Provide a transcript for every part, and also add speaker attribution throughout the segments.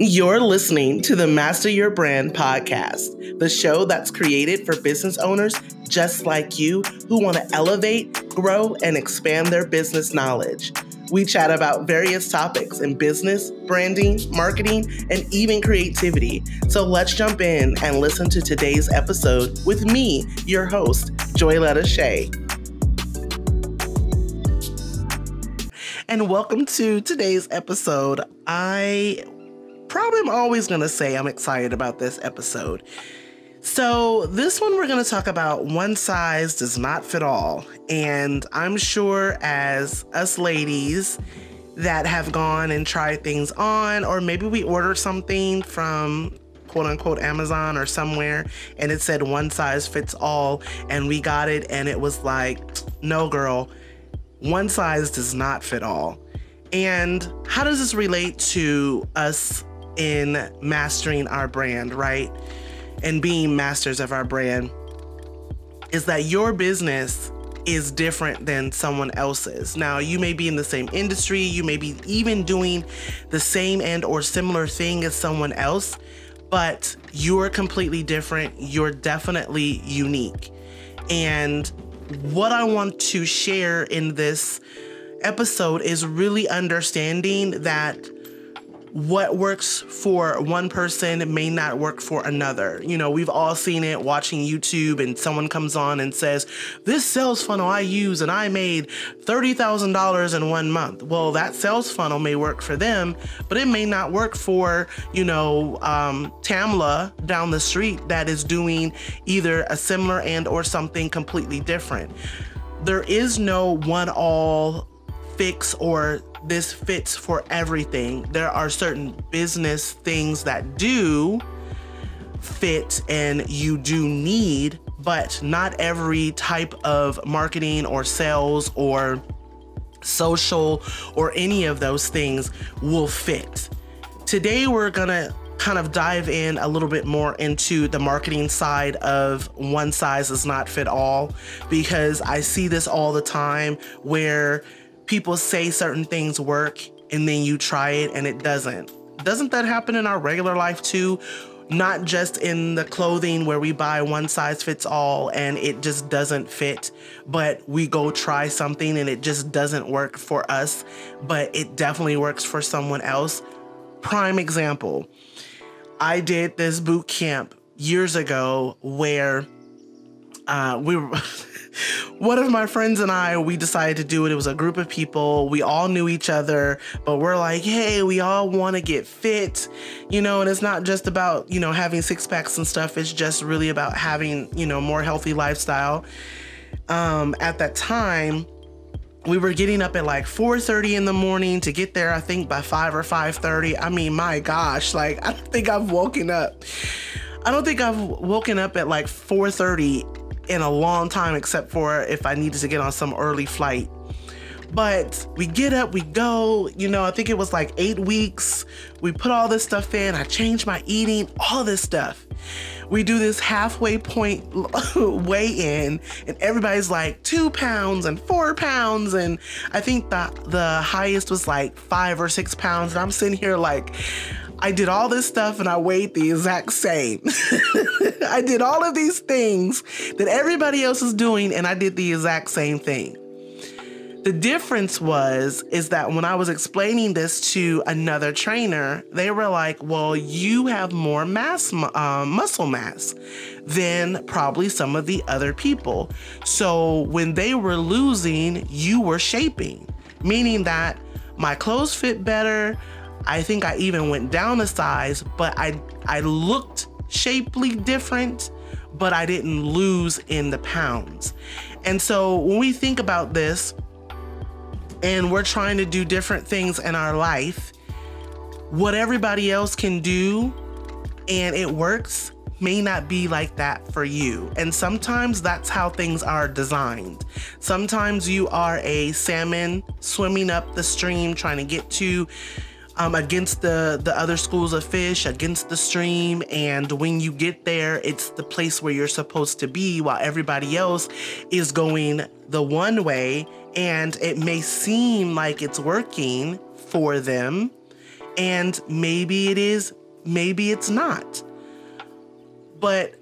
Speaker 1: You're listening to the Master Your Brand podcast, the show that's created for business owners just like you who want to elevate, grow, and expand their business knowledge. We chat about various topics in business, branding, marketing, and even creativity. So let's jump in and listen to today's episode with me, your host, Joyletta Shea. And welcome to today's episode. I probably am always going to say I'm excited about this episode. So, this one we're going to talk about one size does not fit all. And I'm sure as us ladies that have gone and tried things on, or maybe we ordered something from quote unquote Amazon or somewhere and it said one size fits all, and we got it and it was like, no, girl, one size does not fit all. And how does this relate to us in mastering our brand, right? And being masters of our brand is that your business is different than someone else's. Now, you may be in the same industry, you may be even doing the same and or similar thing as someone else, but you're completely different. You're definitely unique. And what I want to share in this episode is really understanding that what works for one person may not work for another. You know, we've all seen it watching YouTube and someone comes on and says, This sales funnel I use and I made $30,000 in one month. Well, that sales funnel may work for them, but it may not work for, you know, um, Tamla down the street that is doing either a similar and or something completely different. There is no one all fix or this fits for everything. There are certain business things that do fit and you do need, but not every type of marketing or sales or social or any of those things will fit. Today, we're gonna kind of dive in a little bit more into the marketing side of one size does not fit all because I see this all the time where people say certain things work and then you try it and it doesn't. Doesn't that happen in our regular life too? Not just in the clothing where we buy one size fits all and it just doesn't fit, but we go try something and it just doesn't work for us, but it definitely works for someone else. Prime example I did this boot camp years ago where uh, we were. one of my friends and I, we decided to do it. It was a group of people. We all knew each other, but we're like, hey, we all want to get fit, you know, and it's not just about, you know, having six packs and stuff. It's just really about having, you know, more healthy lifestyle. Um, at that time, we were getting up at like 4:30 in the morning to get there I think by 5 or 5:30. I mean, my gosh, like I don't think I've woken up. I don't think I've woken up at like 4:30 in a long time, except for if I needed to get on some early flight. But we get up, we go, you know, I think it was like eight weeks. We put all this stuff in, I changed my eating, all this stuff. We do this halfway point weigh in, and everybody's like two pounds and four pounds. And I think the, the highest was like five or six pounds. And I'm sitting here like, I did all this stuff and I weighed the exact same. I did all of these things that everybody else is doing and I did the exact same thing. The difference was is that when I was explaining this to another trainer, they were like, "Well, you have more mass uh, muscle mass than probably some of the other people. So when they were losing, you were shaping, meaning that my clothes fit better, I think I even went down a size, but I I looked shapely different, but I didn't lose in the pounds. And so when we think about this and we're trying to do different things in our life, what everybody else can do and it works may not be like that for you. And sometimes that's how things are designed. Sometimes you are a salmon swimming up the stream trying to get to um, against the the other schools of fish, against the stream, and when you get there, it's the place where you're supposed to be, while everybody else is going the one way, and it may seem like it's working for them, And maybe it is, maybe it's not. But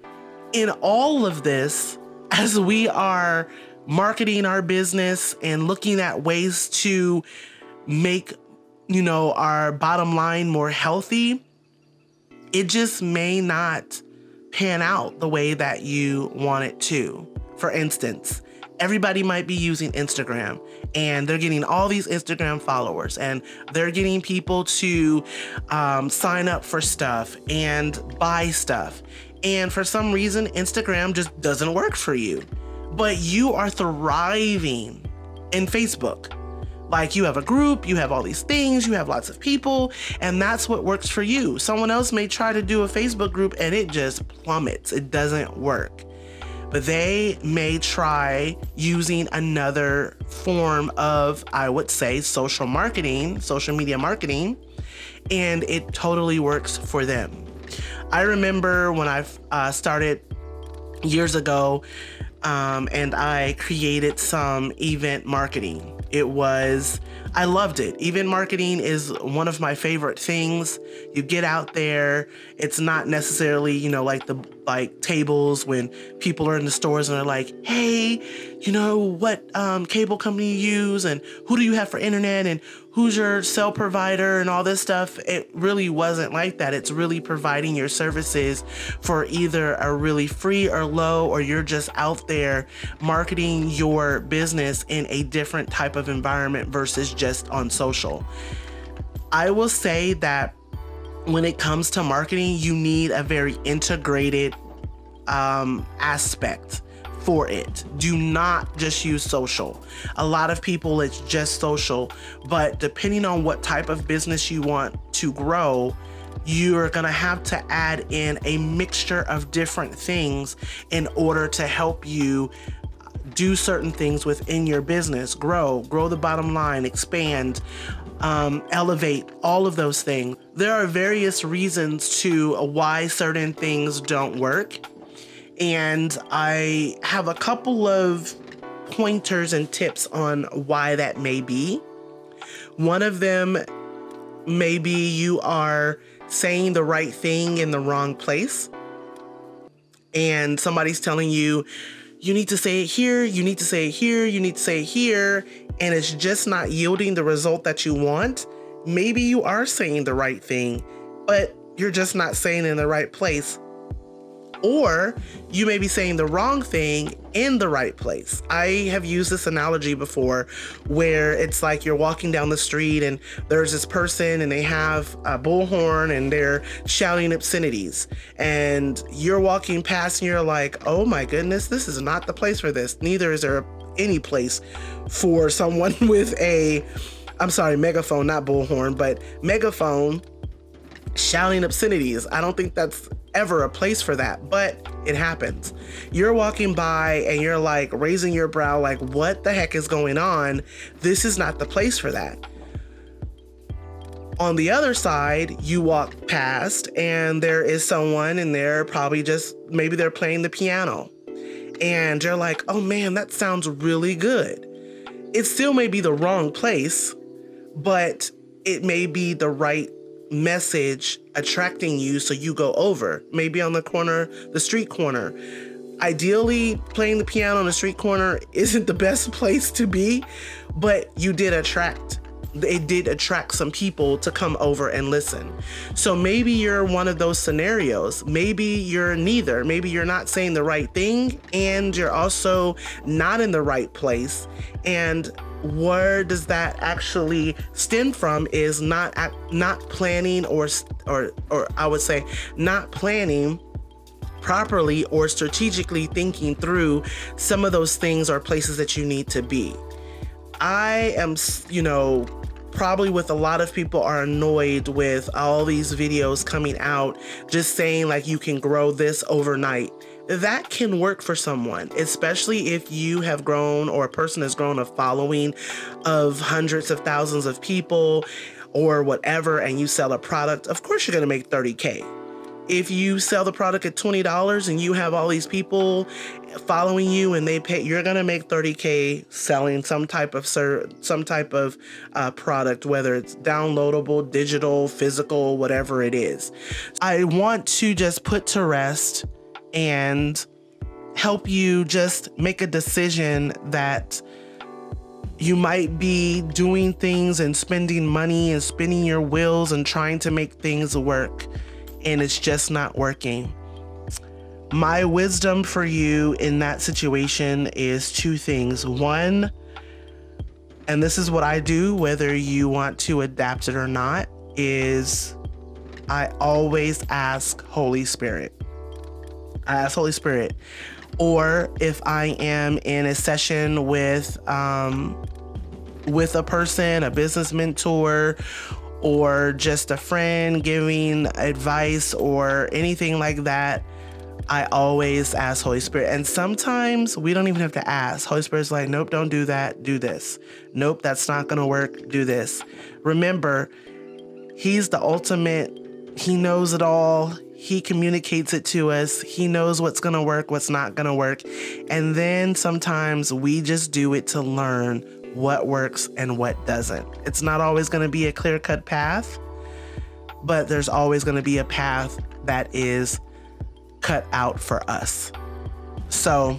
Speaker 1: in all of this, as we are marketing our business and looking at ways to make, you know, our bottom line more healthy, it just may not pan out the way that you want it to. For instance, everybody might be using Instagram and they're getting all these Instagram followers and they're getting people to um, sign up for stuff and buy stuff. And for some reason, Instagram just doesn't work for you. But you are thriving in Facebook. Like you have a group, you have all these things, you have lots of people, and that's what works for you. Someone else may try to do a Facebook group and it just plummets, it doesn't work but they may try using another form of, I would say, social marketing, social media marketing, and it totally works for them. I remember when I uh, started years ago um, and I created some event marketing. It was, I loved it. Event marketing is one of my favorite things. You get out there, it's not necessarily, you know, like the like tables when people are in the stores and they're like, hey, you know, what um, cable company you use and who do you have for internet and who's your cell provider and all this stuff. It really wasn't like that. It's really providing your services for either a really free or low, or you're just out there marketing your business in a different type of environment versus just on social. I will say that when it comes to marketing, you need a very integrated um, aspect for it. Do not just use social. A lot of people, it's just social, but depending on what type of business you want to grow, you're going to have to add in a mixture of different things in order to help you do certain things within your business, grow, grow the bottom line, expand, um, elevate, all of those things. There are various reasons to why certain things don't work. And I have a couple of pointers and tips on why that may be. One of them, maybe you are saying the right thing in the wrong place. And somebody's telling you, you need to say it here, you need to say it here, you need to say it here, and it's just not yielding the result that you want, maybe you are saying the right thing, but you're just not saying it in the right place. Or you may be saying the wrong thing in the right place. I have used this analogy before where it's like you're walking down the street and there's this person and they have a bullhorn and they're shouting obscenities. And you're walking past and you're like, oh my goodness, this is not the place for this. Neither is there any place for someone with a, I'm sorry, megaphone, not bullhorn, but megaphone shouting obscenities. I don't think that's ever a place for that, but it happens. You're walking by and you're like raising your brow, like, what the heck is going on? This is not the place for that. On the other side, you walk past and there is someone and they're probably just maybe they're playing the piano. And you're like, oh man, that sounds really good. It still may be the wrong place, but it may be the right message attracting you so you go over, maybe on the corner, the street corner. Ideally, playing the piano on the street corner isn't the best place to be, but you did attract it did attract some people to come over and listen. So maybe you're one of those scenarios. Maybe you're neither. Maybe you're not saying the right thing and you're also not in the right place. And where does that actually stem from is not not planning or or or I would say not planning properly or strategically thinking through some of those things or places that you need to be. I am, you know, probably with a lot of people are annoyed with all these videos coming out just saying like you can grow this overnight that can work for someone, especially if you have grown or a person has grown a following of hundreds of thousands of people or whatever, and you sell a product. Of course, you're going to make 30K. If you sell the product at $20 and you have all these people following you and they pay you're going to make 30k selling some type of ser- some type of uh, product whether it's downloadable digital physical whatever it is. I want to just put to rest and help you just make a decision that you might be doing things and spending money and spinning your wheels and trying to make things work and it's just not working. My wisdom for you in that situation is two things. One, and this is what I do, whether you want to adapt it or not, is I always ask Holy Spirit. I ask Holy Spirit. Or if I am in a session with um, with a person, a business mentor, or just a friend giving advice or anything like that, I always ask Holy Spirit. And sometimes we don't even have to ask. Holy Spirit's like, nope, don't do that. Do this. Nope, that's not going to work. Do this. Remember, He's the ultimate, He knows it all. He communicates it to us. He knows what's going to work, what's not going to work. And then sometimes we just do it to learn what works and what doesn't. It's not always going to be a clear cut path, but there's always going to be a path that is cut out for us. So,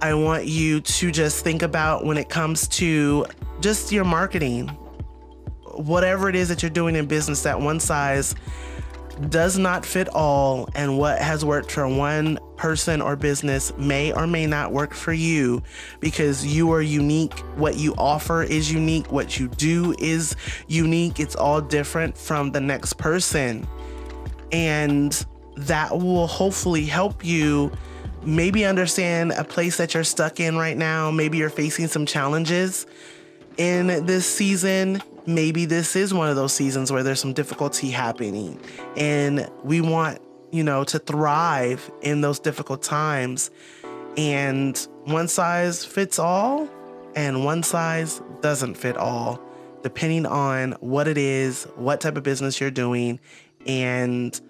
Speaker 1: I want you to just think about when it comes to just your marketing, whatever it is that you're doing in business, that one size does not fit all, and what has worked for one person or business may or may not work for you because you are unique. What you offer is unique. What you do is unique. It's all different from the next person. And that will hopefully help you maybe understand a place that you're stuck in right now. Maybe you're facing some challenges in this season maybe this is one of those seasons where there's some difficulty happening and we want you know to thrive in those difficult times. And one size fits all and one size doesn't fit all depending on what it is what type of business you're doing and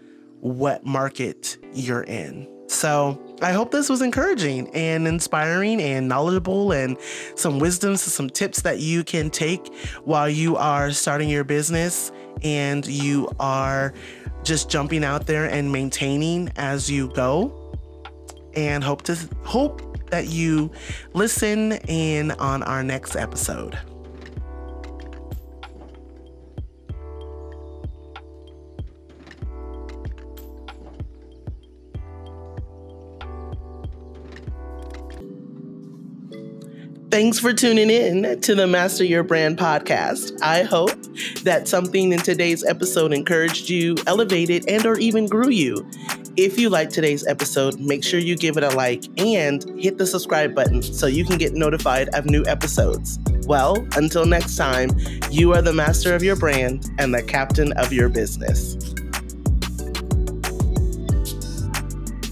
Speaker 1: what market you're in. So I hope this was encouraging and inspiring and knowledgeable and some wisdoms, some tips that you can take while you are starting your business and you are just jumping out there and maintaining as you go. And hope to hope that you listen in on our next episode. Thanks for tuning in to the Master Your Brand podcast. I hope that something in today's episode encouraged you, elevated, and or even grew you. If you like today's episode, make sure you give it a like and hit the subscribe button so you can get notified of new episodes. Well, until next time, you are the master of your brand and the captain of your business.